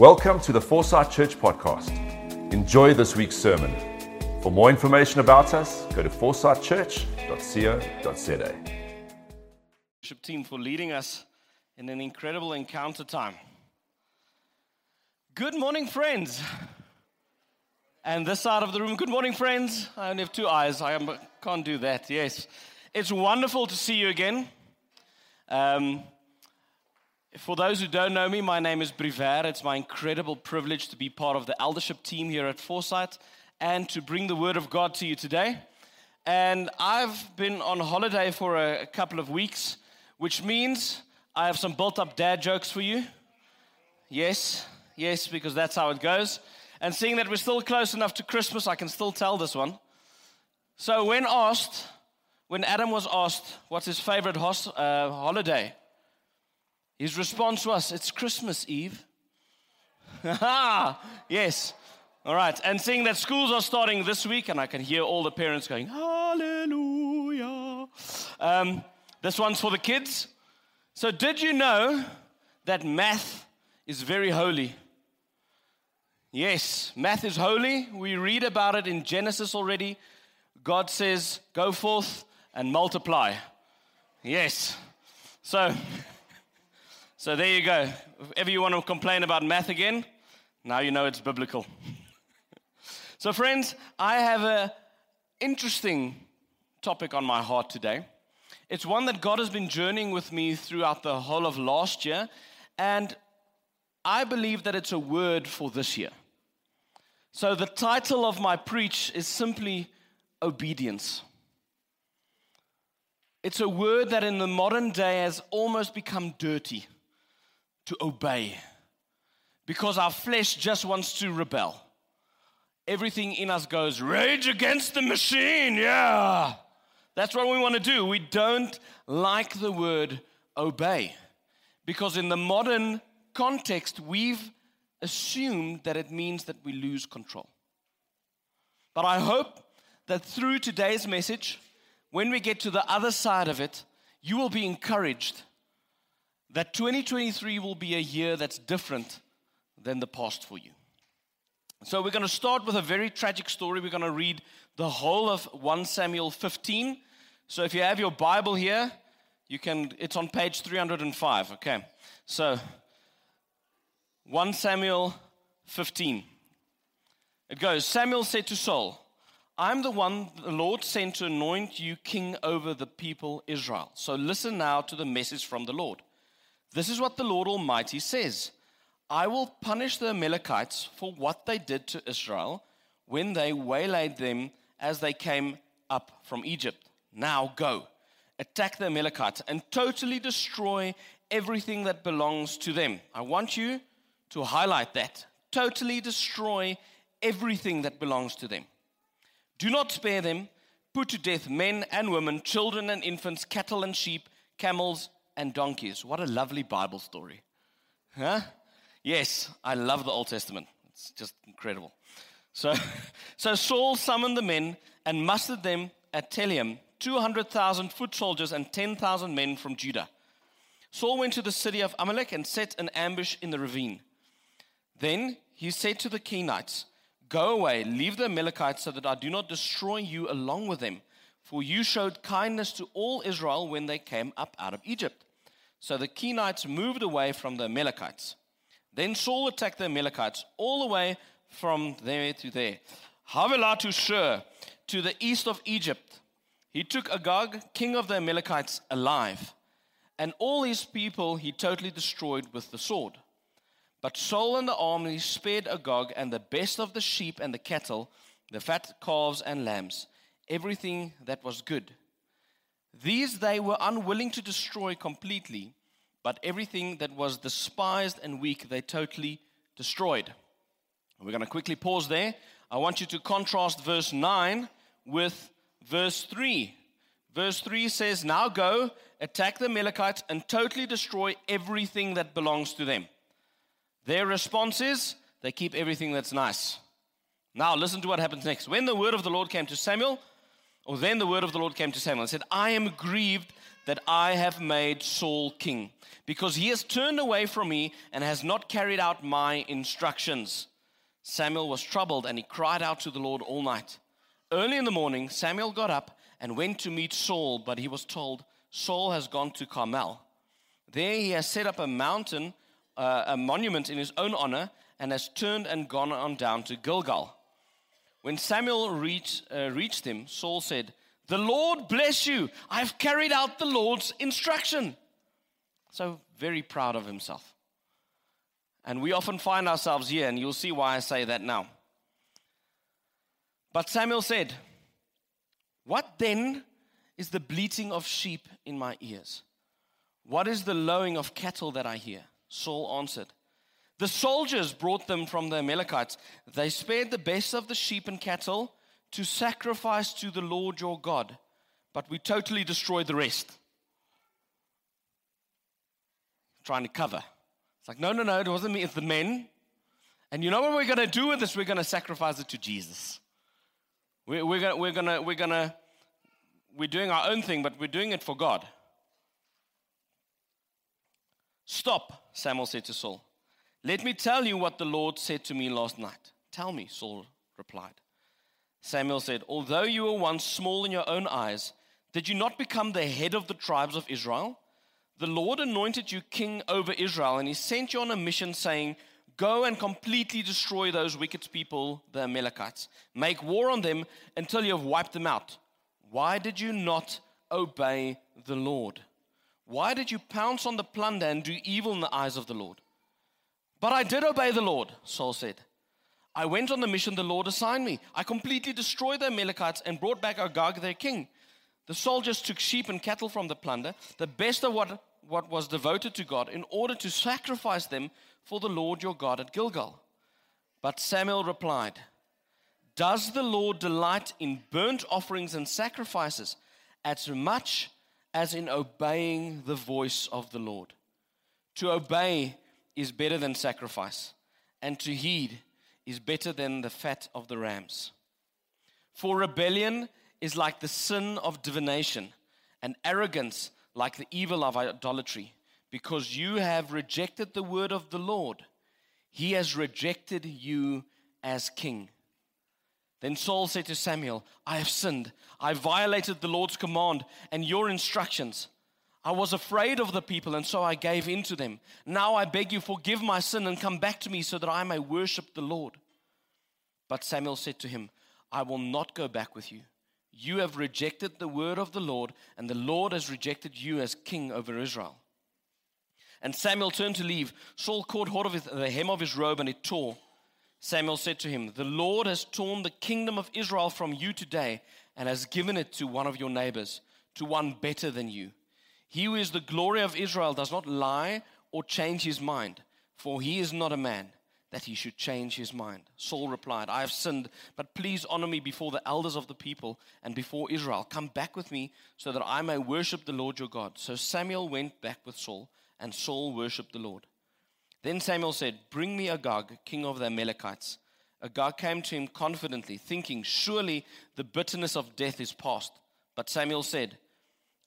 Welcome to the Foresight Church podcast. Enjoy this week's sermon. For more information about us, go to foresightchurch.co.za. worship team for leading us in an incredible encounter time. Good morning, friends. And this side of the room, good morning, friends. I only have two eyes. I can't do that. Yes. It's wonderful to see you again. Um, for those who don't know me, my name is Briver. It's my incredible privilege to be part of the eldership team here at Foresight and to bring the word of God to you today. And I've been on holiday for a, couple of weeks, which means I have some built up dad jokes for you. Yes, yes, because that's how it goes. And seeing that we're still close enough to Christmas, I can still tell this one. So, when asked, when Adam was asked what's his favorite uh, holiday, his response was, It's Christmas Eve. yes. All right. And seeing that schools are starting this week, and I can hear all the parents going, Hallelujah. Um, this one's for the kids. So, did you know that math is very holy? Yes, math is holy. We read about it in Genesis already. God says, Go forth and multiply. Yes. So, so there you go. If ever you want to complain about math again, now you know it's biblical. so, friends, I have an interesting topic on my heart today. It's one that God has been journeying with me throughout the whole of last year, and I believe that it's a word for this year. So, the title of my preach is simply obedience. It's a word that in the modern day has almost become dirty to obey because our flesh just wants to rebel. Everything in us goes, rage against the machine, yeah. That's what we want to do. We don't like the word obey because in the modern context, we've assumed that it means that we lose control. But I hope that through today's message, when we get to the other side of it, you will be encouraged that 2023 will be a year that's different than the past for you. So, we're going to start with a very tragic story. We're going to read the whole of 1 Samuel 15. So, if you have your Bible here, you can, it's on page 305. Okay. So, 1 Samuel 15. It goes Samuel said to Saul, I'm the one the Lord sent to anoint you king over the people Israel. So listen now to the message from the Lord. This is what the Lord Almighty says I will punish the Amalekites for what they did to Israel when they waylaid them as they came up from Egypt. Now go, attack the Amalekites and totally destroy everything that belongs to them. I want you to highlight that. Totally destroy everything that belongs to them. Do not spare them. Put to death men and women, children and infants, cattle and sheep, camels and donkeys. What a lovely Bible story. Huh? Yes, I love the Old Testament. It's just incredible. So, so Saul summoned the men and mustered them at Telaim, 200,000 foot soldiers and 10,000 men from Judah. Saul went to the city of Amalek and set an ambush in the ravine. Then he said to the Kenites, Go away, leave the Amalekites so that I do not destroy you along with them. For you showed kindness to all Israel when they came up out of Egypt. So the Kenites moved away from the Amalekites. Then Saul attacked the Amalekites all the way from there to there. Havilah to Shur, to the east of Egypt. He took Agag, king of the Amalekites, alive. And all his people he totally destroyed with the sword. But Saul and the army spared Agag and the best of the sheep and the cattle, the fat calves and lambs, everything that was good. These they were unwilling to destroy completely, but everything that was despised and weak they totally destroyed. We're going to quickly pause there. I want you to contrast verse 9 with verse 3. Verse 3 says, Now go, attack the Amalekites, and totally destroy everything that belongs to them. Their response is, they keep everything that's nice. Now, listen to what happens next. When the word of the Lord came to Samuel, or then the word of the Lord came to Samuel and said, I am grieved that I have made Saul king, because he has turned away from me and has not carried out my instructions. Samuel was troubled and he cried out to the Lord all night. Early in the morning, Samuel got up and went to meet Saul, but he was told, Saul has gone to Carmel. There he has set up a mountain, uh, a monument in his own honor, and has turned and gone on down to Gilgal. When Samuel reached, uh, reached him, Saul said, The Lord bless you. I've carried out the Lord's instruction. So, very proud of himself. And we often find ourselves here, and you'll see why I say that now. But Samuel said, What then is the bleating of sheep in my ears? What is the lowing of cattle that I hear? Saul answered, The soldiers brought them from the Amalekites. They spared the best of the sheep and cattle to sacrifice to the Lord your God, but we totally destroyed the rest. Trying to cover. It's like, no, no, no, it wasn't me, it's the men. And you know what we're going to do with this? We're going to sacrifice it to Jesus. We're, we're going we're gonna, we're gonna, we're doing our own thing, but we're doing it for God. Stop, Samuel said to Saul. Let me tell you what the Lord said to me last night. Tell me, Saul replied. Samuel said, Although you were once small in your own eyes, did you not become the head of the tribes of Israel? The Lord anointed you king over Israel, and he sent you on a mission saying, Go and completely destroy those wicked people, the Amalekites. Make war on them until you have wiped them out. Why did you not obey the Lord? Why did you pounce on the plunder and do evil in the eyes of the Lord? But I did obey the Lord, Saul said. I went on the mission the Lord assigned me. I completely destroyed the Amalekites and brought back Agag, their king. The soldiers took sheep and cattle from the plunder, the best of what, what was devoted to God, in order to sacrifice them for the Lord your God at Gilgal. But Samuel replied, Does the Lord delight in burnt offerings and sacrifices as much as in obeying the voice of the Lord. To obey is better than sacrifice, and to heed is better than the fat of the rams. For rebellion is like the sin of divination, and arrogance like the evil of idolatry, because you have rejected the word of the Lord. He has rejected you as king. Then Saul said to Samuel, I have sinned. I violated the Lord's command and your instructions. I was afraid of the people, and so I gave in to them. Now I beg you, forgive my sin and come back to me so that I may worship the Lord. But Samuel said to him, I will not go back with you. You have rejected the word of the Lord, and the Lord has rejected you as king over Israel. And Samuel turned to leave. Saul caught hold of the hem of his robe, and it tore. Samuel said to him, The Lord has torn the kingdom of Israel from you today and has given it to one of your neighbors, to one better than you. He who is the glory of Israel does not lie or change his mind, for he is not a man that he should change his mind. Saul replied, I have sinned, but please honor me before the elders of the people and before Israel. Come back with me so that I may worship the Lord your God. So Samuel went back with Saul, and Saul worshiped the Lord. Then Samuel said, Bring me Agag, king of the Amalekites. Agag came to him confidently, thinking, Surely the bitterness of death is past. But Samuel said,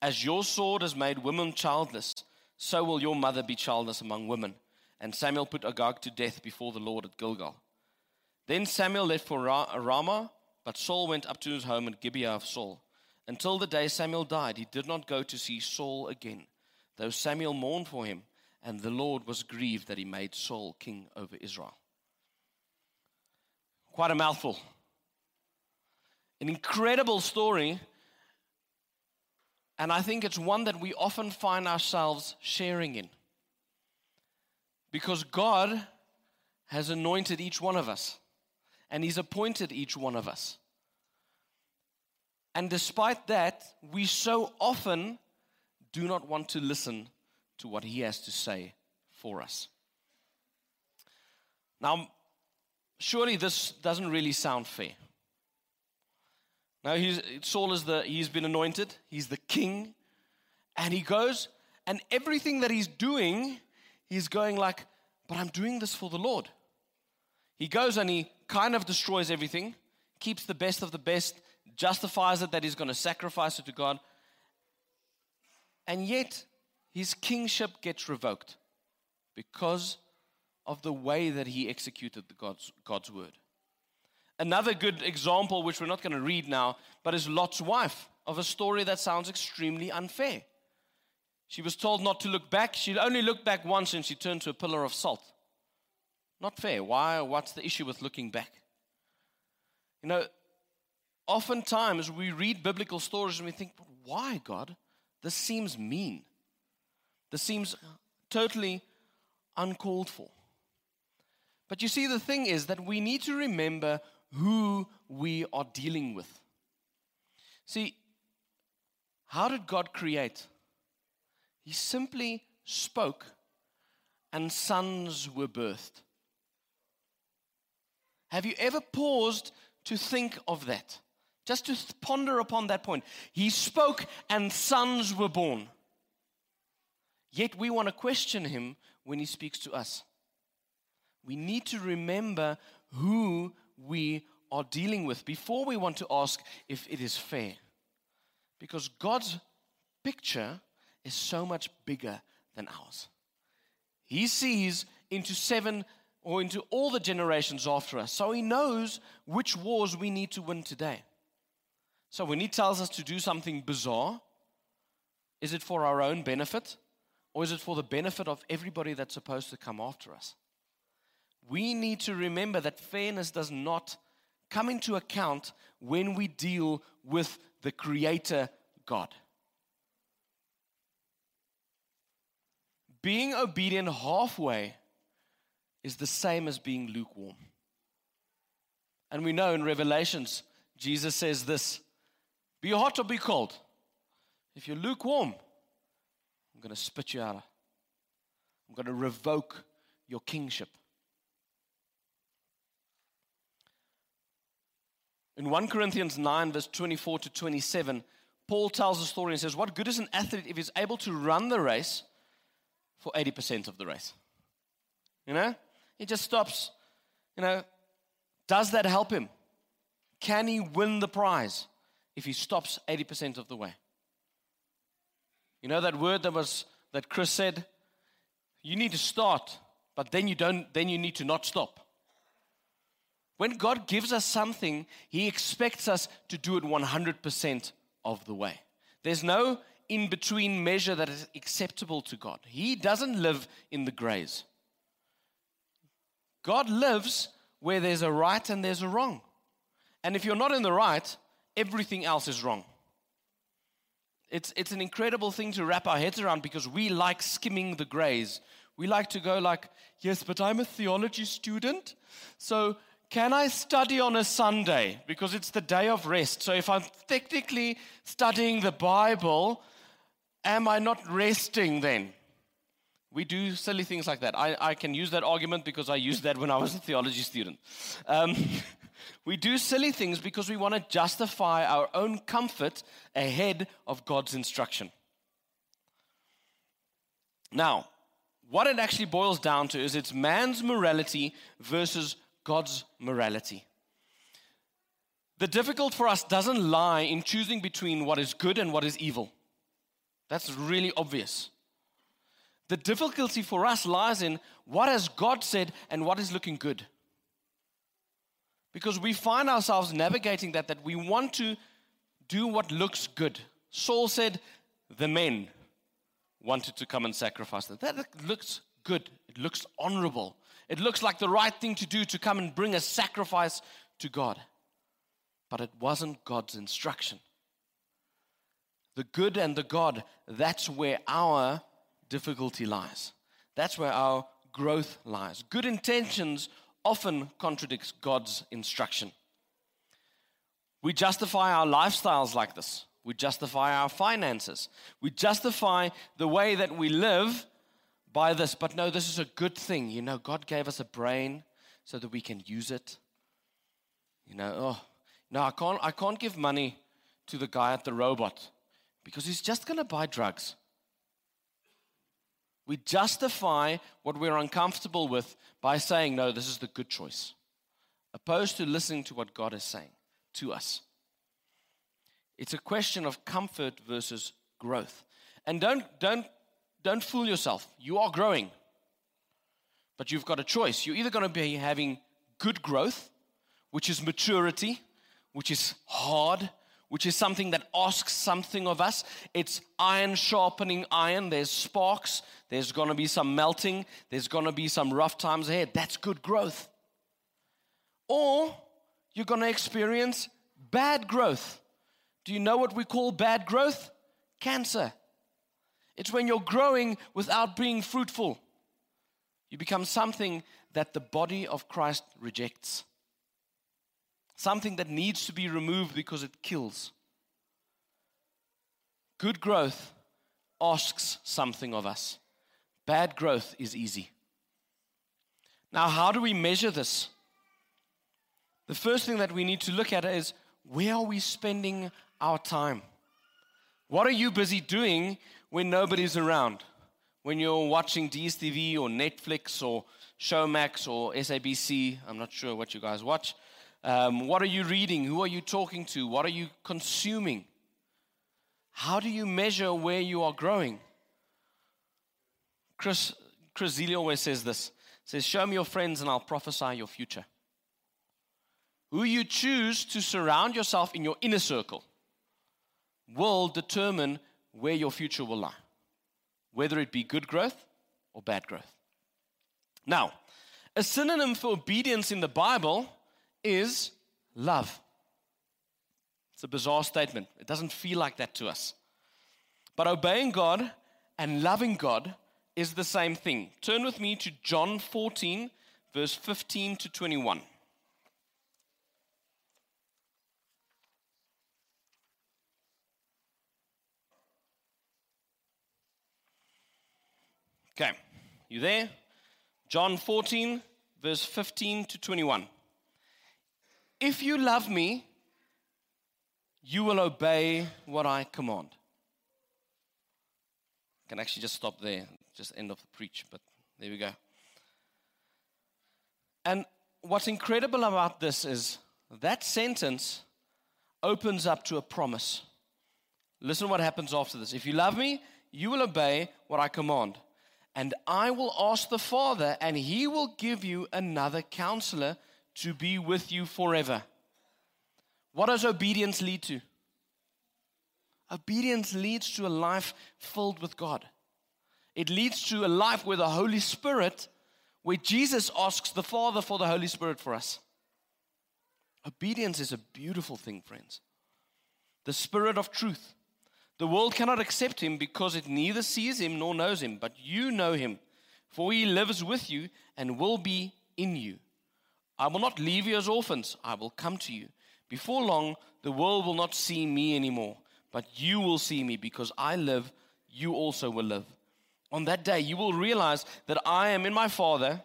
As your sword has made women childless, so will your mother be childless among women. And Samuel put Agag to death before the Lord at Gilgal. Then Samuel left for Ramah, but Saul went up to his home at Gibeah of Saul. Until the day Samuel died, he did not go to see Saul again, though Samuel mourned for him and the Lord was grieved that he made Saul king over Israel. Quite a mouthful. An incredible story, and I think it's one that we often find ourselves sharing in. Because God has anointed each one of us, and He's appointed each one of us. And despite that, we so often do not want to listen to what he has to say for us. Now, surely this doesn't really sound fair. Now, he's, Saul is the, he's been anointed, he's the king, and he goes, and everything that he's doing, he's going like, but I'm doing this for the Lord. He goes and he kind of destroys everything, keeps the best of the best, justifies it that he's going to sacrifice it to God. And yet, his kingship gets revoked because of the way that he executed God's, God's word. Another good example, which we're not going to read now, but is Lot's wife of a story that sounds extremely unfair. She was told not to look back. She only looked back once and she turned to a pillar of salt. Not fair. Why? What's the issue with looking back? You know, oftentimes we read biblical stories and we think, why, God? This seems mean. This seems totally uncalled for. But you see, the thing is that we need to remember who we are dealing with. See, how did God create? He simply spoke and sons were birthed. Have you ever paused to think of that? Just to ponder upon that point. He spoke and sons were born. Yet we want to question him when he speaks to us. We need to remember who we are dealing with before we want to ask if it is fair. Because God's picture is so much bigger than ours. He sees into seven or into all the generations after us. So he knows which wars we need to win today. So when he tells us to do something bizarre, is it for our own benefit or is it for the benefit of everybody that's supposed to come after us? We need to remember that fairness does not come into account when we deal with the Creator God. Being obedient halfway is the same as being lukewarm. And we know in Revelations, Jesus says this be hot or be cold. If you're lukewarm, I'm going to spit you out. I'm going to revoke your kingship. In 1 Corinthians 9, verse 24 to 27, Paul tells a story and says, What good is an athlete if he's able to run the race for 80% of the race? You know? He just stops. You know, does that help him? Can he win the prize if he stops 80% of the way? You know that word that was that Chris said? You need to start, but then you don't then you need to not stop. When God gives us something, He expects us to do it 100% of the way. There's no in between measure that is acceptable to God. He doesn't live in the grays. God lives where there's a right and there's a wrong. And if you're not in the right, everything else is wrong. It's, it's an incredible thing to wrap our heads around because we like skimming the grays. We like to go like, yes, but I'm a theology student, so can I study on a Sunday? Because it's the day of rest. So if I'm technically studying the Bible, am I not resting then? We do silly things like that. I, I can use that argument because I used that when I was a theology student. Um, we do silly things because we want to justify our own comfort ahead of God's instruction. Now, what it actually boils down to is it's man's morality versus God's morality. The difficult for us doesn't lie in choosing between what is good and what is evil. That's really obvious. The difficulty for us lies in what has God said and what is looking good. Because we find ourselves navigating that, that we want to do what looks good. Saul said, The men wanted to come and sacrifice them. That looks good, it looks honorable. It looks like the right thing to do to come and bring a sacrifice to God. But it wasn't God's instruction. The good and the God, that's where our difficulty lies. That's where our growth lies. Good intentions often contradicts God's instruction. We justify our lifestyles like this. We justify our finances. We justify the way that we live by this, but no, this is a good thing. You know, God gave us a brain so that we can use it. You know, oh, no, I can't, I can't give money to the guy at the robot because he's just going to buy drugs. We justify what we're uncomfortable with by saying, no, this is the good choice, opposed to listening to what God is saying to us. It's a question of comfort versus growth. And don't, don't, don't fool yourself. You are growing. But you've got a choice. You're either going to be having good growth, which is maturity, which is hard, which is something that asks something of us. It's iron sharpening iron. There's sparks. There's going to be some melting. There's going to be some rough times ahead. That's good growth. Or you're going to experience bad growth. Do you know what we call bad growth? Cancer. It's when you're growing without being fruitful. You become something that the body of Christ rejects something that needs to be removed because it kills. Good growth asks something of us, bad growth is easy. Now, how do we measure this? The first thing that we need to look at is where are we spending our time? What are you busy doing when nobody's around? When you're watching DSTV or Netflix or Showmax or SABC, I'm not sure what you guys watch. Um, what are you reading? Who are you talking to? What are you consuming? How do you measure where you are growing? Chris, Chris always says this. Says, show me your friends and I'll prophesy your future. Who you choose to surround yourself in your inner circle will determine where your future will lie, whether it be good growth or bad growth. Now, a synonym for obedience in the Bible is love. It's a bizarre statement. It doesn't feel like that to us. But obeying God and loving God is the same thing. Turn with me to John 14, verse 15 to 21. Okay, you there? John 14, verse 15 to 21. If you love me, you will obey what I command. I can actually just stop there, just end of the preach, but there we go. And what's incredible about this is that sentence opens up to a promise. Listen what happens after this. If you love me, you will obey what I command. And I will ask the Father, and he will give you another counselor to be with you forever. What does obedience lead to? Obedience leads to a life filled with God. It leads to a life where the Holy Spirit, where Jesus asks the Father for the Holy Spirit for us. Obedience is a beautiful thing, friends. The Spirit of truth. The world cannot accept him because it neither sees him nor knows him, but you know him, for he lives with you and will be in you. I will not leave you as orphans, I will come to you. Before long, the world will not see me anymore, but you will see me because I live, you also will live. On that day, you will realize that I am in my Father,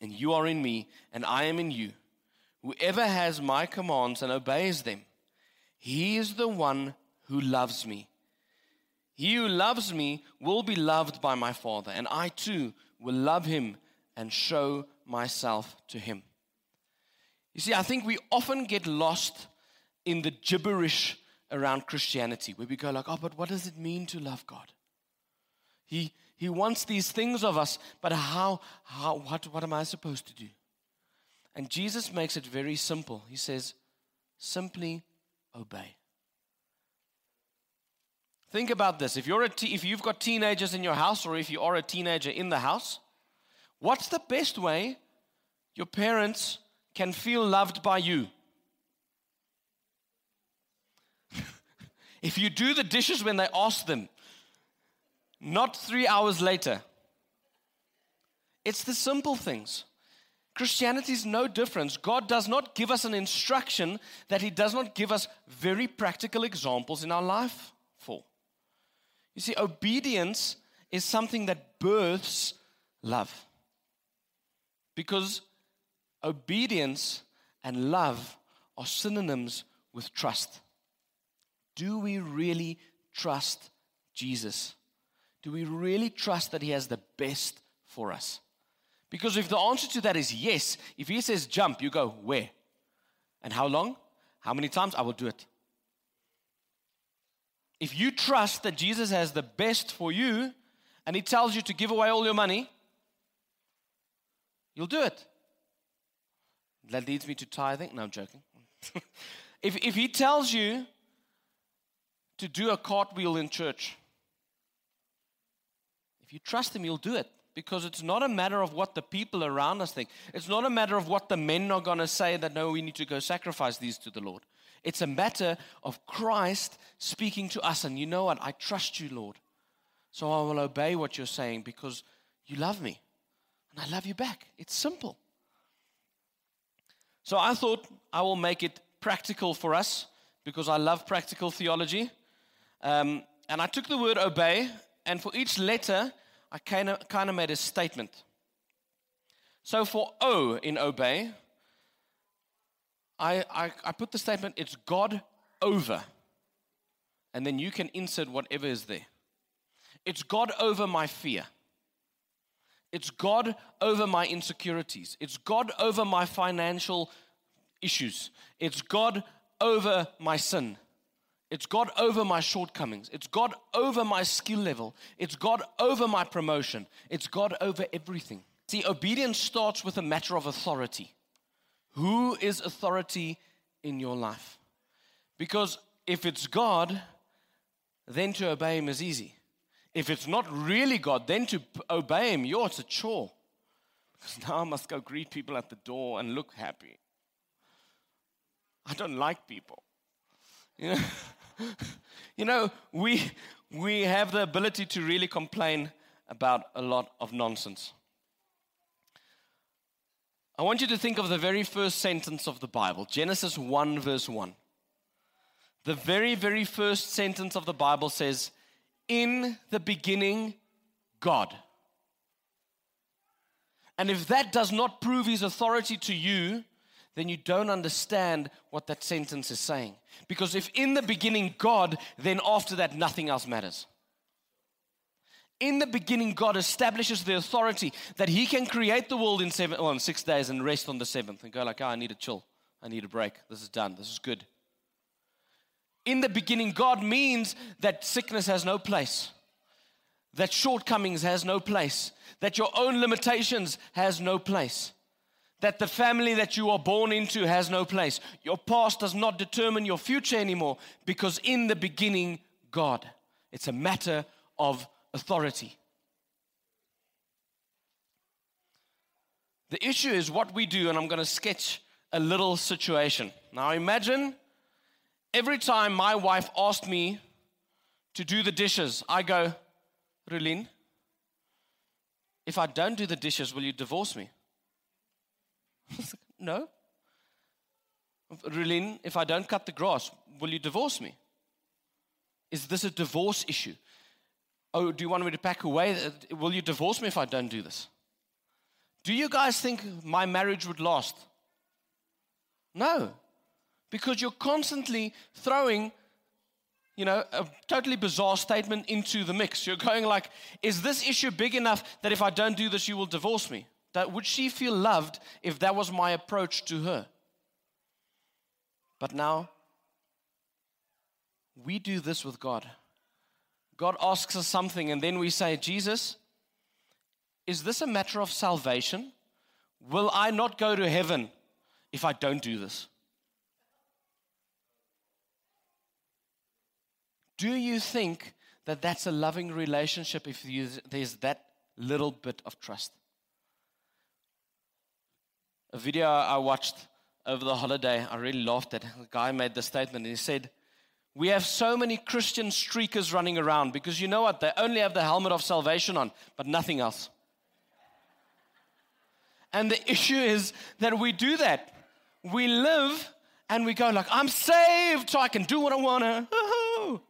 and you are in me, and I am in you. Whoever has my commands and obeys them, he is the one who loves me. He who loves me will be loved by my Father, and I too will love him and show myself to him. You see, I think we often get lost in the gibberish around Christianity, where we go like, oh, but what does it mean to love God? He, he wants these things of us, but how, how, what, what am I supposed to do? And Jesus makes it very simple. He says, simply obey. Think about this. If, you're a te- if you've got teenagers in your house, or if you are a teenager in the house, what's the best way your parents can feel loved by you. if you do the dishes when they ask them, not three hours later. It's the simple things. Christianity is no difference. God does not give us an instruction that He does not give us very practical examples in our life for. You see, obedience is something that births love. Because obedience and love are synonyms with trust. Do we really trust Jesus? Do we really trust that He has the best for us? Because if the answer to that is yes, if He says jump, you go, where? And how long? How many times? I will do it. If you trust that Jesus has the best for you and he tells you to give away all your money, you'll do it. That leads me to tithing. No, I'm joking. if, if he tells you to do a cartwheel in church, if you trust him, you'll do it. Because it's not a matter of what the people around us think. It's not a matter of what the men are going to say that, no, we need to go sacrifice these to the Lord. It's a matter of Christ speaking to us. And you know what? I trust you, Lord. So I will obey what you're saying because you love me. And I love you back. It's simple. So I thought I will make it practical for us because I love practical theology. Um, and I took the word obey, and for each letter, I kind of, kind of made a statement. So for O in obey, I, I, I put the statement, it's God over. And then you can insert whatever is there. It's God over my fear. It's God over my insecurities. It's God over my financial issues. It's God over my sin. It's God over my shortcomings. It's God over my skill level. It's God over my promotion. It's God over everything. See, obedience starts with a matter of authority. Who is authority in your life? Because if it's God, then to obey Him is easy. If it's not really God, then to obey Him, yo, it's a chore. Because now I must go greet people at the door and look happy. I don't like people. You know? you know, we, we have the ability to really complain about a lot of nonsense. I want you to think of the very first sentence of the Bible Genesis 1, verse 1. The very, very first sentence of the Bible says, In the beginning, God. And if that does not prove his authority to you, then you don't understand what that sentence is saying. Because if in the beginning God, then after that nothing else matters. In the beginning, God establishes the authority that He can create the world in seven, well, in six days and rest on the seventh and go like, oh, I need a chill. I need a break. This is done. This is good. In the beginning, God means that sickness has no place, that shortcomings has no place, that your own limitations has no place that the family that you are born into has no place. Your past does not determine your future anymore because in the beginning, God. It's a matter of authority. The issue is what we do, and I'm going to sketch a little situation. Now imagine every time my wife asked me to do the dishes, I go, Rulin, if I don't do the dishes, will you divorce me? no. Rulin, if I don't cut the grass, will you divorce me? Is this a divorce issue? Oh, do you want me to pack away? Uh, will you divorce me if I don't do this? Do you guys think my marriage would last? No. Because you're constantly throwing, you know, a totally bizarre statement into the mix. You're going like, is this issue big enough that if I don't do this, you will divorce me? That would she feel loved if that was my approach to her? But now we do this with God. God asks us something, and then we say, Jesus, is this a matter of salvation? Will I not go to heaven if I don't do this? Do you think that that's a loving relationship if there's that little bit of trust? a video I watched over the holiday, I really laughed at. The guy made the statement, and he said, We have so many Christian streakers running around because you know what? They only have the helmet of salvation on, but nothing else. And the issue is that we do that. We live and we go like, I'm saved, so I can do what I want to.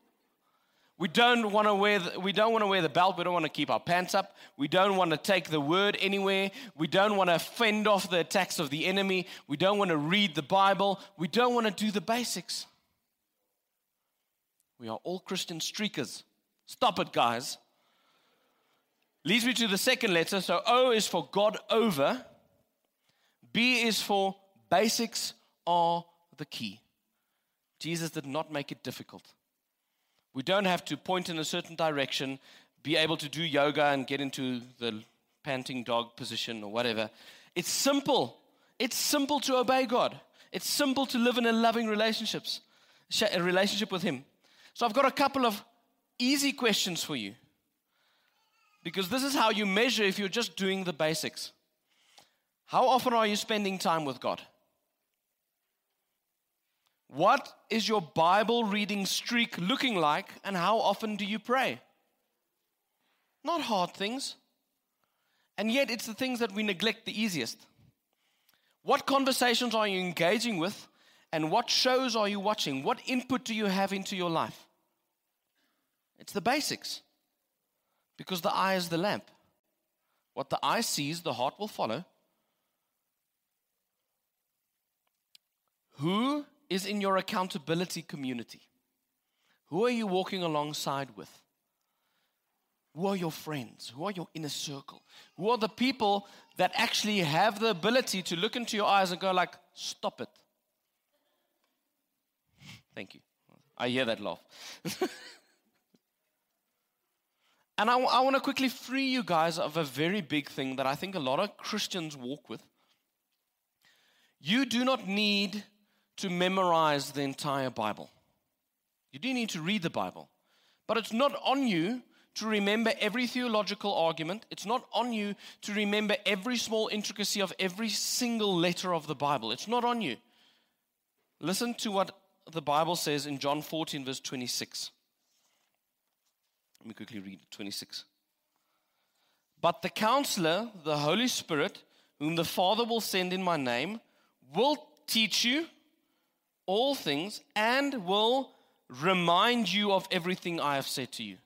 We don't want to wear the, we don't want to wear the belt. We don't want to keep our pants up. We don't want to take the word anywhere. We don't want to fend off the attacks of the enemy. We don't want to read the Bible. We don't want to do the basics. We are all Christian streakers. Stop it, guys. Leads me to the second letter. So O is for God over. B is for basics are the key. Jesus did not make it difficult. We don't have to point in a certain direction, be able to do yoga and get into the panting dog position or whatever. It's simple. It's simple to obey God. It's simple to live in a loving relationships, a relationship with Him. So I've got a couple of easy questions for you. Because this is how you measure if you're just doing the basics. How often are you spending time with God? What is your Bible reading streak looking like, and how often do you pray? Not hard things. And yet, it's the things that we neglect the easiest. What conversations are you engaging with, and what shows are you watching? What input do you have into your life? It's the basics. Because the eye is the lamp. What the eye sees, the heart will follow. Who is in your accountability community? Who are you walking alongside with? Who are your friends? Who are your inner circle? Who are the people that actually have the ability to look into your eyes and go like, stop it? Thank you. I hear that laugh. and I, I want to quickly free you guys of a very big thing that I think a lot of Christians walk with. You do not need to memorize the entire Bible. You do need to read the Bible. But it's not on you to remember every theological argument. It's not on you to remember every small intricacy of every single letter of the Bible. It's not on you. Listen to what the Bible says in John 14, verse 26. Let me quickly read 26. But the counselor, the Holy Spirit, whom the Father will send in my name, will teach you all things and will remind you of everything I have said to you.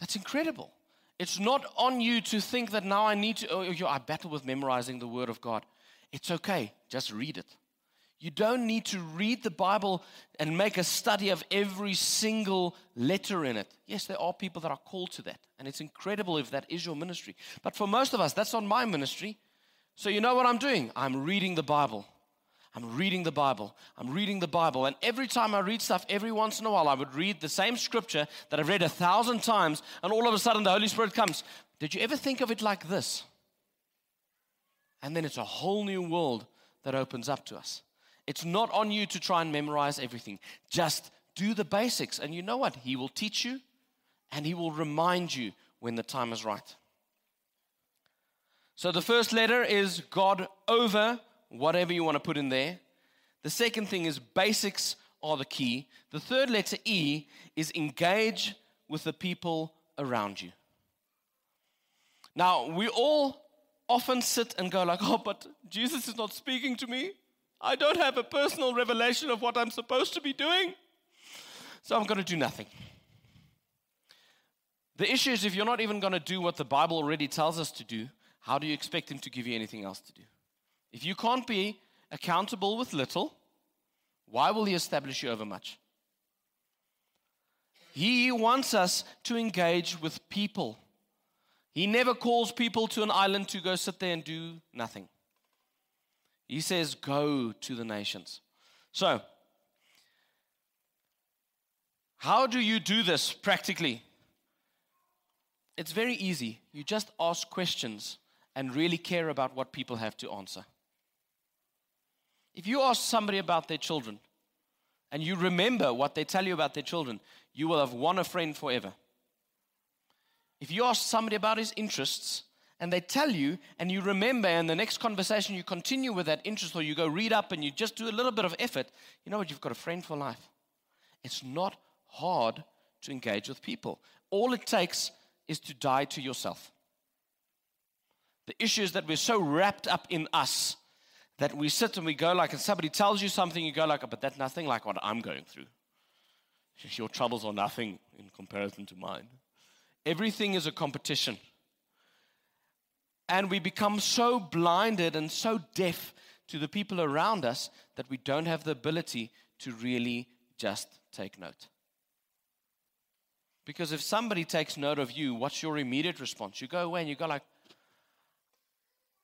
That's incredible. It's not on you to think that now I need to, oh, oh I battle with memorizing the Word of God. It's okay, just read it. You don't need to read the Bible and make a study of every single letter in it. Yes, there are people that are called to that, and it's incredible if that is your ministry. But for most of us, that's not my ministry. So, you know what I'm doing? I'm reading the Bible. I'm reading the Bible. I'm reading the Bible. And every time I read stuff, every once in a while, I would read the same scripture that I've read a thousand times, and all of a sudden the Holy Spirit comes. Did you ever think of it like this? And then it's a whole new world that opens up to us. It's not on you to try and memorize everything. Just do the basics. And you know what? He will teach you and He will remind you when the time is right. So the first letter is God over whatever you want to put in there. The second thing is basics are the key. The third letter E is engage with the people around you. Now, we all often sit and go like, "Oh, but Jesus is not speaking to me. I don't have a personal revelation of what I'm supposed to be doing. So I'm going to do nothing." The issue is if you're not even going to do what the Bible already tells us to do, how do you expect him to give you anything else to do? If you can't be accountable with little, why will He establish you over much? He wants us to engage with people. He never calls people to an island to go sit there and do nothing. He says, Go to the nations. So, how do you do this practically? It's very easy. You just ask questions and really care about what people have to answer. If you ask somebody about their children and you remember what they tell you about their children, you will have won a friend forever. If you ask somebody about his interests and they tell you and you remember, and the next conversation you continue with that interest or you go read up and you just do a little bit of effort, you know what? You've got a friend for life. It's not hard to engage with people. All it takes is to die to yourself. The issue is that we're so wrapped up in us that we sit and we go like, and somebody tells you something, you go like, oh, but that's nothing like what I'm going through. Your troubles are nothing in comparison to mine. Everything is a competition. And we become so blinded and so deaf to the people around us that we don't have the ability to really just take note. Because if somebody takes note of you, what's your immediate response? You go away and you go like,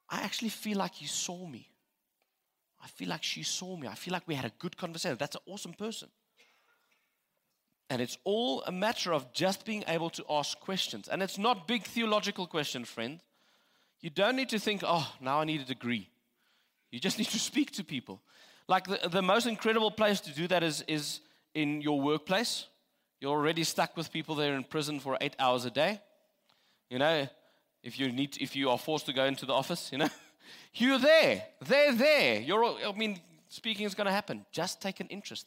I actually feel like you saw me. I feel like she saw me. I feel like we had a good conversation. That's an awesome person. And it's all a matter of just being able to ask questions. And it's not big theological questions, friend. You don't need to think, oh, now I need a degree. You just need to speak to people. Like the, the most incredible place to do that is, is in your workplace. You're already stuck with people there in prison for eight hours a day. You know, if you need, if you are forced to go into the office, you know, you're there. They're there. You're, I mean, speaking is going to happen. Just take an interest.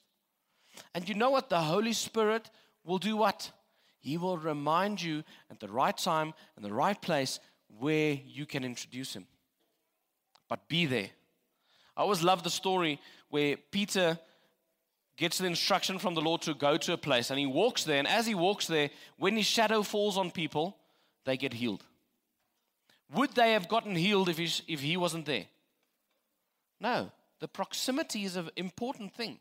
And you know what? The Holy Spirit will do what? He will remind you at the right time and the right place where you can introduce him. But be there. I always love the story where Peter gets the instruction from the Lord to go to a place and he walks there. And as he walks there, when his shadow falls on people, they get healed. Would they have gotten healed if he, if he wasn't there? No. The proximity is an important thing.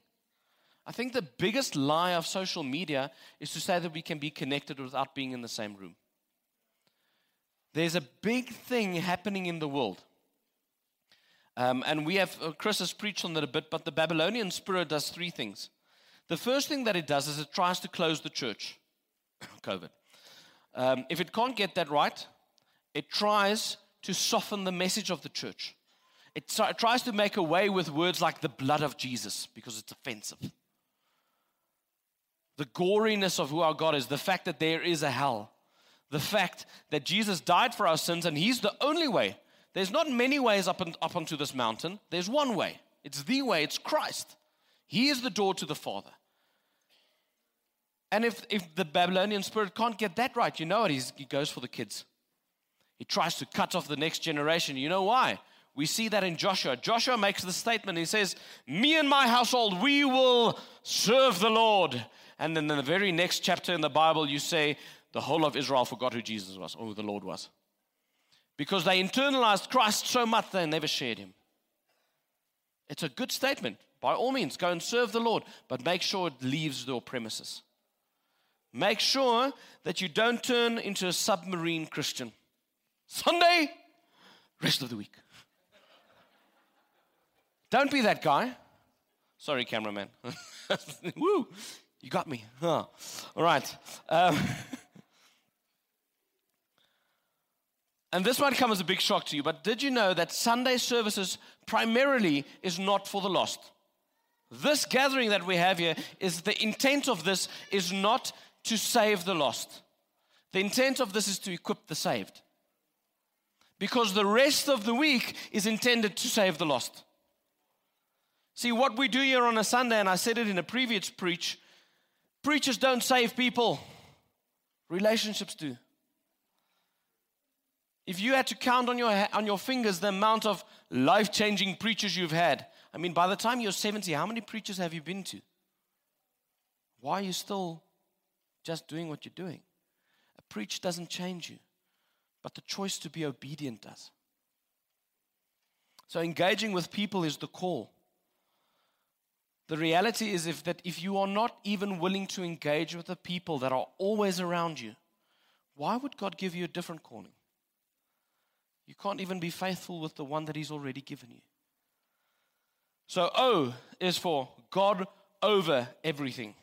I think the biggest lie of social media is to say that we can be connected without being in the same room. There's a big thing happening in the world. Um, and we have, uh, Chris has preached on that a bit, but the Babylonian spirit does three things. The first thing that it does is it tries to close the church, COVID. Um, if it can't get that right, it tries to soften the message of the church. It, it tries to make away with words like the blood of Jesus because it's offensive. The goriness of who our God is, the fact that there is a hell, the fact that Jesus died for our sins and He's the only way there's not many ways up, and, up onto this mountain. There's one way. It's the way. It's Christ. He is the door to the Father. And if, if the Babylonian spirit can't get that right, you know what? He's, he goes for the kids. He tries to cut off the next generation. You know why? We see that in Joshua. Joshua makes the statement. He says, Me and my household, we will serve the Lord. And then in the very next chapter in the Bible, you say, The whole of Israel forgot who Jesus was or who the Lord was because they internalized Christ so much they never shared him. It's a good statement. By all means, go and serve the Lord, but make sure it leaves your premises. Make sure that you don't turn into a submarine Christian. Sunday, rest of the week. Don't be that guy. Sorry, cameraman. Woo, you got me. Huh. All right. Um, And this might come as a big shock to you, but did you know that Sunday services primarily is not for the lost? This gathering that we have here is the intent of this is not to save the lost. The intent of this is to equip the saved. Because the rest of the week is intended to save the lost. See, what we do here on a Sunday, and I said it in a previous preach, preachers don't save people, relationships do. If you had to count on your, on your fingers the amount of life changing preachers you've had, I mean, by the time you're 70, how many preachers have you been to? Why are you still just doing what you're doing? A preach doesn't change you, but the choice to be obedient does. So engaging with people is the call. The reality is if that if you are not even willing to engage with the people that are always around you, why would God give you a different calling? You can't even be faithful with the one that He's already given you. So, O is for God over everything.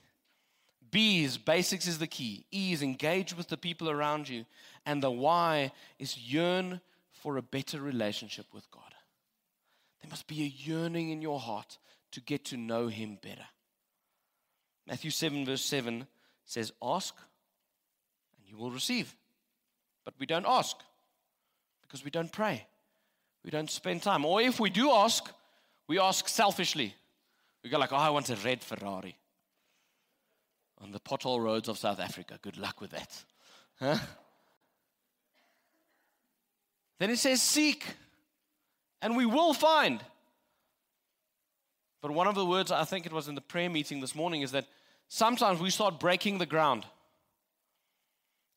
B is basics is the key. E is engage with the people around you. And the Y is yearn for a better relationship with God. There must be a yearning in your heart to get to know Him better. Matthew 7, verse 7 says, Ask and you will receive. But we don't ask because we don't pray. We don't spend time. Or if we do ask, we ask selfishly. We go like, oh, I want a red Ferrari on the pothole roads of South Africa. Good luck with that. Huh? Then it says, seek, and we will find. But one of the words, I think it was in the prayer meeting this morning, is that sometimes we start breaking the ground.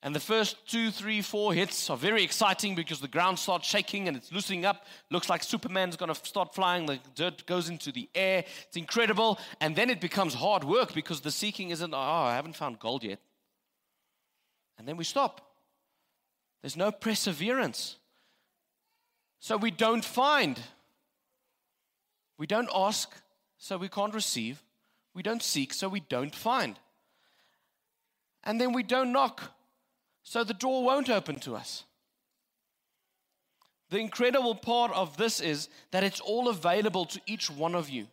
And the first two, three, four hits are very exciting because the ground starts shaking and it's loosening up. Looks like Superman's going to start flying. The dirt goes into the air. It's incredible. And then it becomes hard work because the seeking isn't, oh, I haven't found gold yet. And then we stop. There's no perseverance. So we don't find. We don't ask, so we can't receive. We don't seek, so we don't find. and then we don't knock, so the door won't open to us. The incredible part of this is that it's all available to each one of you.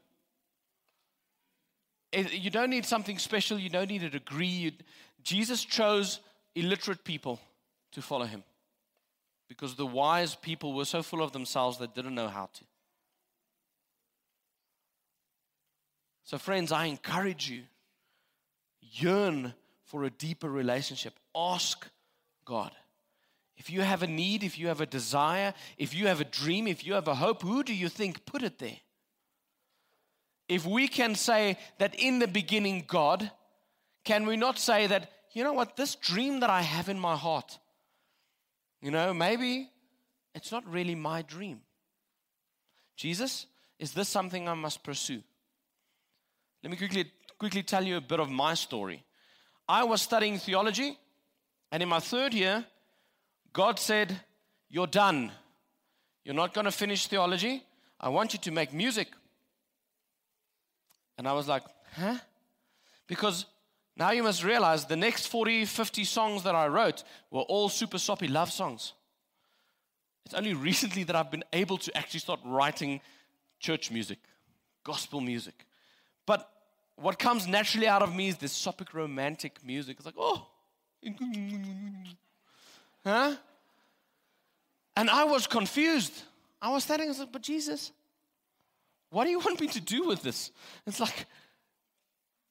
You don't need something special, you don't need a degree. Jesus chose illiterate people to follow him because the wise people were so full of themselves they didn't know how to. So, friends, I encourage you yearn for a deeper relationship. Ask God. If you have a need, if you have a desire, if you have a dream, if you have a hope, who do you think put it there? If we can say that in the beginning, God, can we not say that, you know what, this dream that I have in my heart, you know, maybe it's not really my dream. Jesus, is this something I must pursue? Let me quickly, quickly tell you a bit of my story. I was studying theology, and in my third year, God said, You're done. You're not going to finish theology. I want you to make music. And I was like, Huh? Because now you must realize the next 40, 50 songs that I wrote were all super soppy love songs. It's only recently that I've been able to actually start writing church music, gospel music. But what comes naturally out of me is this soppy romantic music. It's like, oh, huh? And I was confused. I was standing, was like, but Jesus, what do you want me to do with this? It's like,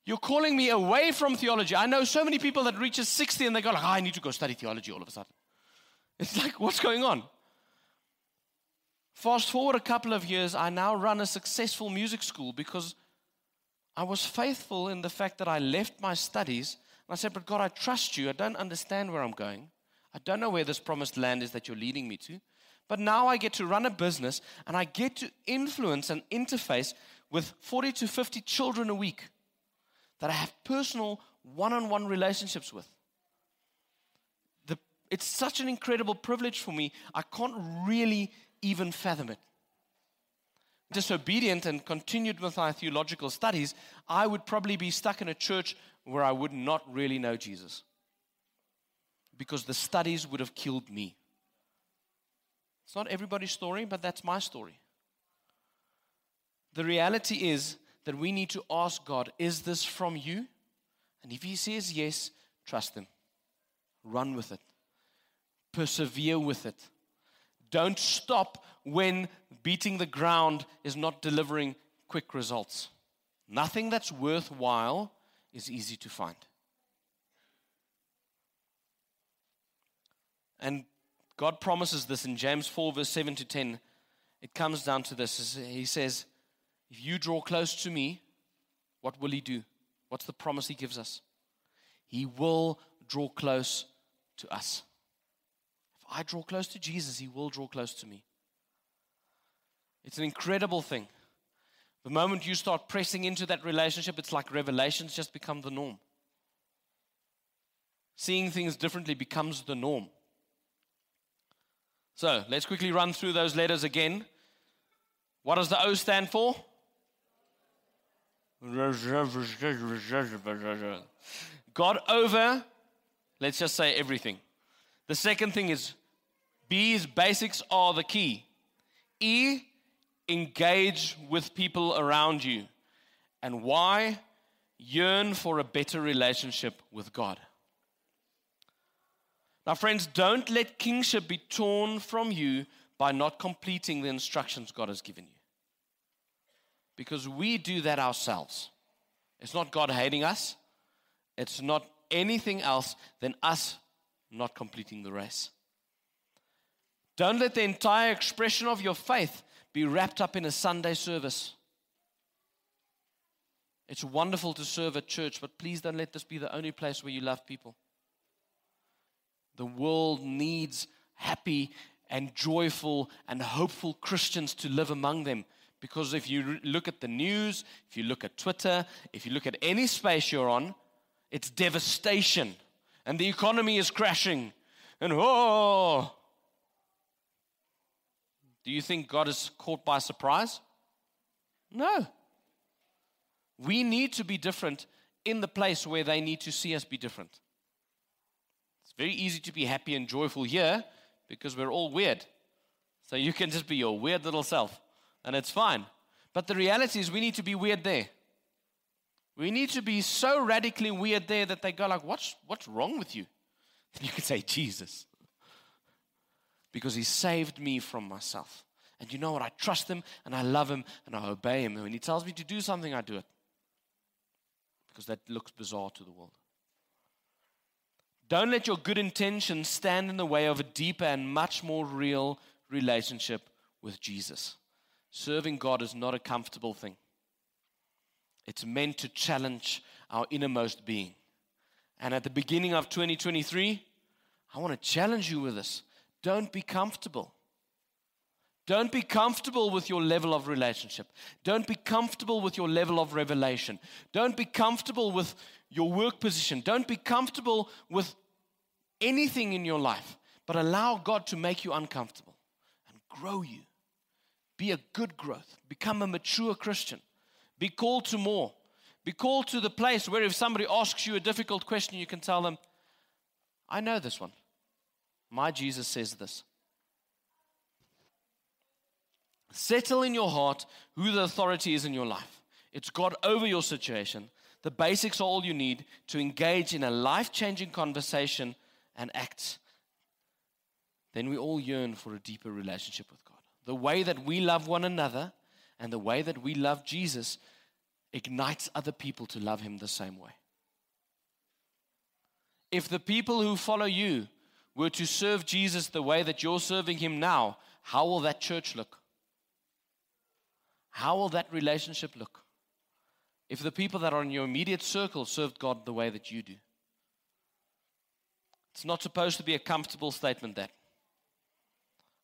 you're calling me away from theology. I know so many people that reaches 60 and they go like, oh, I need to go study theology all of a sudden. It's like, what's going on? Fast forward a couple of years, I now run a successful music school because I was faithful in the fact that I left my studies and I said, But God, I trust you. I don't understand where I'm going. I don't know where this promised land is that you're leading me to. But now I get to run a business and I get to influence and interface with 40 to 50 children a week that I have personal one on one relationships with. The, it's such an incredible privilege for me, I can't really even fathom it. Disobedient and continued with my theological studies, I would probably be stuck in a church where I would not really know Jesus because the studies would have killed me. It's not everybody's story, but that's my story. The reality is that we need to ask God, is this from you? And if He says yes, trust Him. Run with it, persevere with it. Don't stop when beating the ground is not delivering quick results. Nothing that's worthwhile is easy to find. And God promises this in James 4, verse 7 to 10. It comes down to this. He says, if you draw close to me, what will he do? What's the promise he gives us? He will draw close to us. If I draw close to Jesus, he will draw close to me. It's an incredible thing. The moment you start pressing into that relationship, it's like revelations just become the norm. Seeing things differently becomes the norm. So let's quickly run through those letters again. What does the O stand for? God over, let's just say everything. The second thing is B's basics are the key. E, engage with people around you. And Y, yearn for a better relationship with God. Now, friends, don't let kingship be torn from you by not completing the instructions God has given you because we do that ourselves. It's not God hating us, it's not anything else than us not completing the race. Don't let the entire expression of your faith be wrapped up in a Sunday service. It's wonderful to serve at church, but please don't let this be the only place where you love people. The world needs happy and joyful and hopeful Christians to live among them. Because if you look at the news, if you look at Twitter, if you look at any space you're on, it's devastation. And the economy is crashing. And oh. Do you think God is caught by surprise? No. We need to be different in the place where they need to see us be different. It's very easy to be happy and joyful here because we're all weird. So you can just be your weird little self, and it's fine. But the reality is, we need to be weird there. We need to be so radically weird there that they go like, "What's what's wrong with you?" And you can say, "Jesus," because He saved me from myself. And you know what? I trust Him and I love Him and I obey Him. And when He tells me to do something, I do it because that looks bizarre to the world. Don't let your good intentions stand in the way of a deeper and much more real relationship with Jesus. Serving God is not a comfortable thing, it's meant to challenge our innermost being. And at the beginning of 2023, I want to challenge you with this. Don't be comfortable. Don't be comfortable with your level of relationship. Don't be comfortable with your level of revelation. Don't be comfortable with your work position. Don't be comfortable with anything in your life, but allow God to make you uncomfortable and grow you. Be a good growth. Become a mature Christian. Be called to more. Be called to the place where if somebody asks you a difficult question, you can tell them, I know this one. My Jesus says this. Settle in your heart who the authority is in your life. It's God over your situation. The basics are all you need to engage in a life changing conversation and act. Then we all yearn for a deeper relationship with God. The way that we love one another and the way that we love Jesus ignites other people to love Him the same way. If the people who follow you were to serve Jesus the way that you're serving Him now, how will that church look? How will that relationship look? If the people that are in your immediate circle served God the way that you do. It's not supposed to be a comfortable statement that.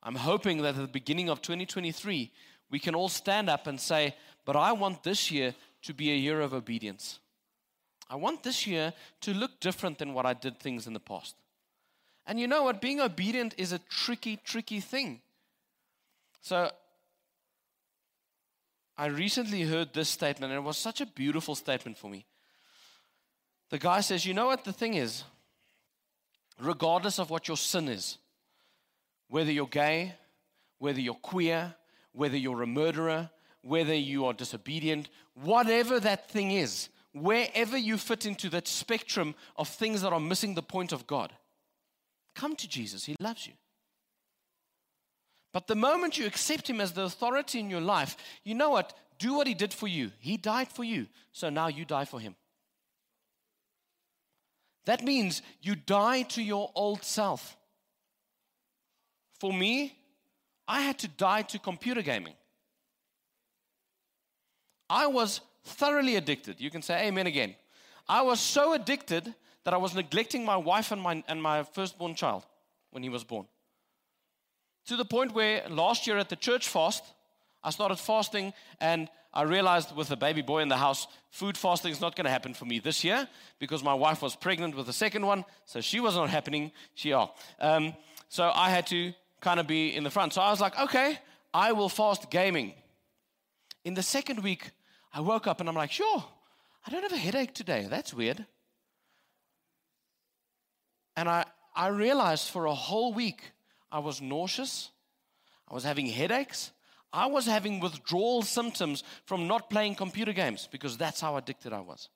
I'm hoping that at the beginning of 2023, we can all stand up and say, But I want this year to be a year of obedience. I want this year to look different than what I did things in the past. And you know what? Being obedient is a tricky, tricky thing. So I recently heard this statement, and it was such a beautiful statement for me. The guy says, You know what the thing is? Regardless of what your sin is, whether you're gay, whether you're queer, whether you're a murderer, whether you are disobedient, whatever that thing is, wherever you fit into that spectrum of things that are missing the point of God, come to Jesus. He loves you. But the moment you accept Him as the authority in your life, you know what? Do what He did for you. He died for you. So now you die for Him. That means you die to your old self. For me, I had to die to computer gaming. I was thoroughly addicted. You can say amen again. I was so addicted that I was neglecting my wife and my, and my firstborn child when he was born. To the point where last year at the church fast, I started fasting and I realized with a baby boy in the house, food fasting is not going to happen for me this year because my wife was pregnant with the second one, so she was not happening. She are. Um, so I had to kind of be in the front. So I was like, okay, I will fast gaming. In the second week, I woke up and I'm like, sure, I don't have a headache today. That's weird. And I, I realized for a whole week I was nauseous. I was having headaches. I was having withdrawal symptoms from not playing computer games because that's how addicted I was.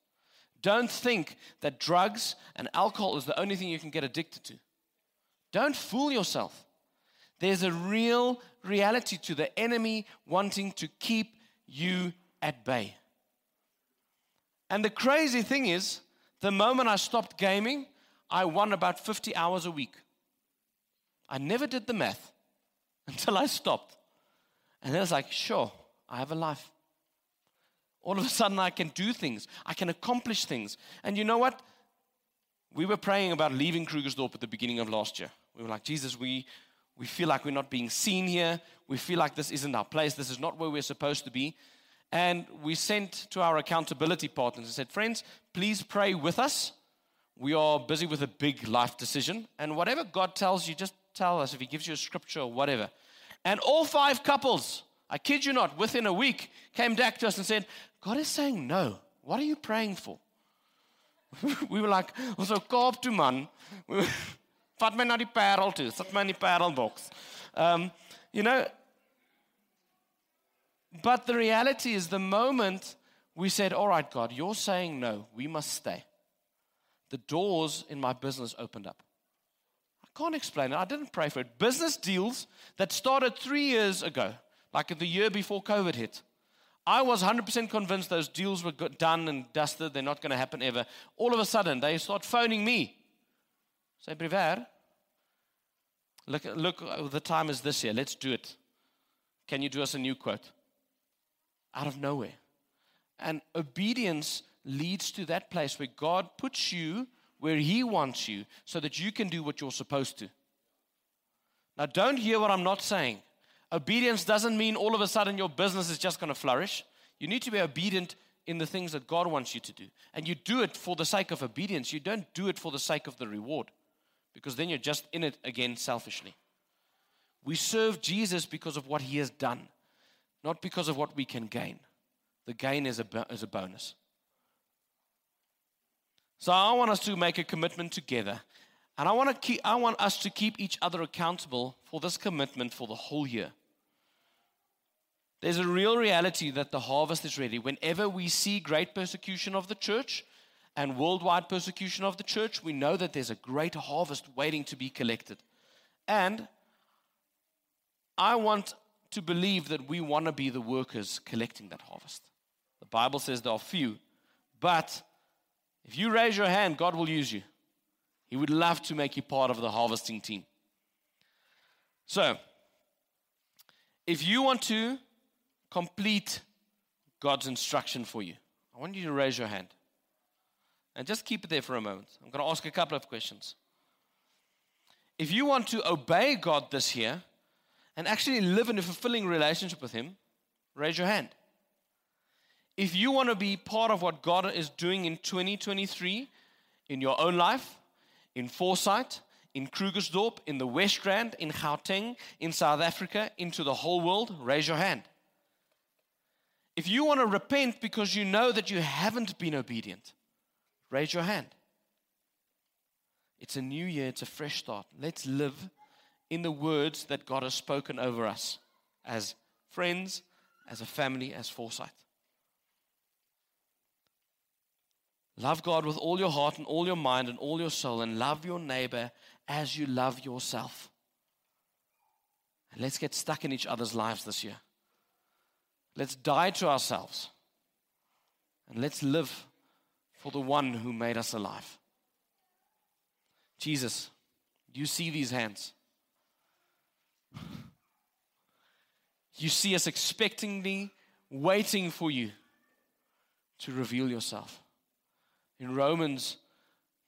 Don't think that drugs and alcohol is the only thing you can get addicted to. Don't fool yourself. There's a real reality to the enemy wanting to keep you at bay. And the crazy thing is, the moment I stopped gaming, I won about 50 hours a week. I never did the math until I stopped. And then I was like, sure, I have a life. All of a sudden, I can do things, I can accomplish things. And you know what? We were praying about leaving Krugersdorp at the beginning of last year. We were like, Jesus, we, we feel like we're not being seen here. We feel like this isn't our place. This is not where we're supposed to be. And we sent to our accountability partners and said, Friends, please pray with us. We are busy with a big life decision. And whatever God tells you, just tell us if He gives you a scripture or whatever. And all five couples, I kid you not, within a week came back to us and said, God is saying no. What are you praying for? we were like, so Kaap to man. vat my na die parel toe, sit my in parelbox. Um, you know, but the reality is the moment we said, All right, God, you're saying no, we must stay, the doors in my business opened up. I can't explain it. I didn't pray for it. Business deals that started three years ago, like the year before COVID hit. I was 100% convinced those deals were done and dusted. They're not going to happen ever. All of a sudden, they start phoning me. Say, Brever, look, look, the time is this year. Let's do it. Can you do us a new quote? Out of nowhere. And obedience leads to that place where God puts you where He wants you so that you can do what you're supposed to. Now, don't hear what I'm not saying. Obedience doesn't mean all of a sudden your business is just going to flourish. You need to be obedient in the things that God wants you to do. And you do it for the sake of obedience. You don't do it for the sake of the reward because then you're just in it again selfishly. We serve Jesus because of what he has done, not because of what we can gain. The gain is a, is a bonus. So I want us to make a commitment together. And I want, to keep, I want us to keep each other accountable for this commitment for the whole year. There's a real reality that the harvest is ready. Whenever we see great persecution of the church and worldwide persecution of the church, we know that there's a great harvest waiting to be collected. And I want to believe that we want to be the workers collecting that harvest. The Bible says there are few, but if you raise your hand, God will use you. He would love to make you part of the harvesting team. So, if you want to complete God's instruction for you, I want you to raise your hand. And just keep it there for a moment. I'm going to ask a couple of questions. If you want to obey God this year and actually live in a fulfilling relationship with Him, raise your hand. If you want to be part of what God is doing in 2023 in your own life, in Foresight, in Krugersdorp, in the West Rand, in Gauteng, in South Africa, into the whole world, raise your hand. If you want to repent because you know that you haven't been obedient, raise your hand. It's a new year, it's a fresh start. Let's live in the words that God has spoken over us as friends, as a family, as foresight. Love God with all your heart and all your mind and all your soul, and love your neighbor as you love yourself. And let's get stuck in each other's lives this year. Let's die to ourselves. And let's live for the one who made us alive. Jesus, you see these hands. You see us expectingly waiting for you to reveal yourself. In Romans,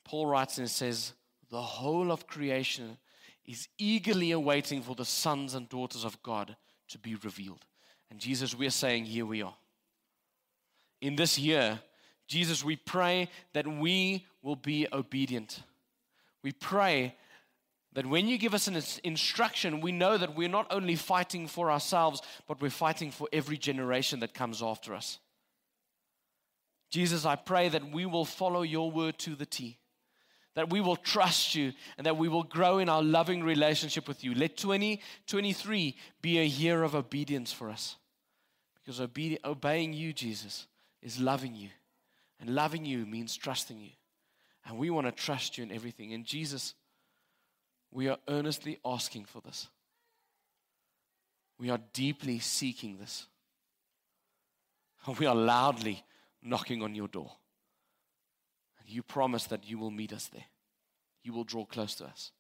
Paul writes and says, The whole of creation is eagerly awaiting for the sons and daughters of God to be revealed. And Jesus, we're saying, Here we are. In this year, Jesus, we pray that we will be obedient. We pray that when you give us an instruction, we know that we're not only fighting for ourselves, but we're fighting for every generation that comes after us. Jesus, I pray that we will follow your word to the T, that we will trust you, and that we will grow in our loving relationship with you. Let 2023 be a year of obedience for us. Because obe- obeying you, Jesus, is loving you. And loving you means trusting you. And we want to trust you in everything. And Jesus, we are earnestly asking for this. We are deeply seeking this. We are loudly knocking on your door. And you promise that you will meet us there. You will draw close to us.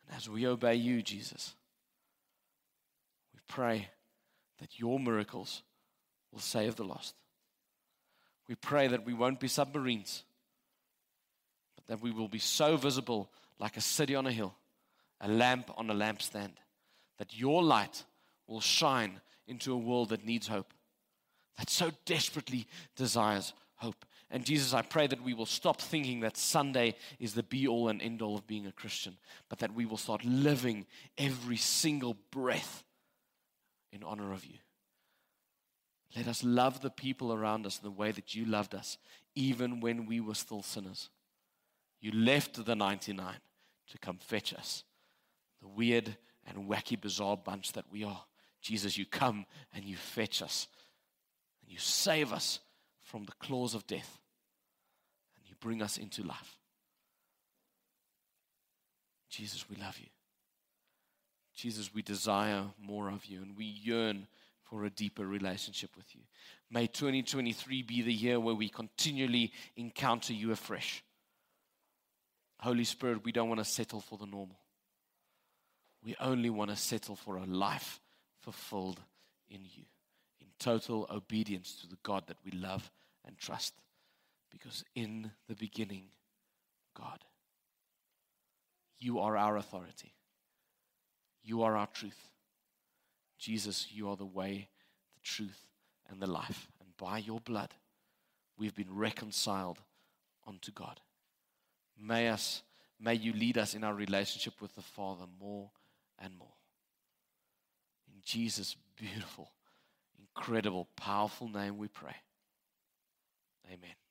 And as we obey you, Jesus, we pray that your miracles will save the lost. We pray that we won't be submarines, but that we will be so visible like a city on a hill, a lamp on a lampstand, that your light will shine into a world that needs hope that so desperately desires hope. And Jesus, I pray that we will stop thinking that Sunday is the be all and end all of being a Christian, but that we will start living every single breath in honor of you. Let us love the people around us in the way that you loved us, even when we were still sinners. You left the 99 to come fetch us. The weird and wacky, bizarre bunch that we are. Jesus, you come and you fetch us and you save us from the claws of death and you bring us into life. Jesus, we love you. Jesus, we desire more of you and we yearn for a deeper relationship with you. May 2023 be the year where we continually encounter you afresh. Holy Spirit, we don't want to settle for the normal. We only want to settle for a life fulfilled in you, total obedience to the God that we love and trust. Because in the beginning, God, you are our authority. You are our truth. Jesus, you are the way, the truth, and the life. And by your blood, we've been reconciled unto God. May us, may you lead us in our relationship with the Father more and more. In Jesus' beautiful, incredible, powerful name we pray. Amen.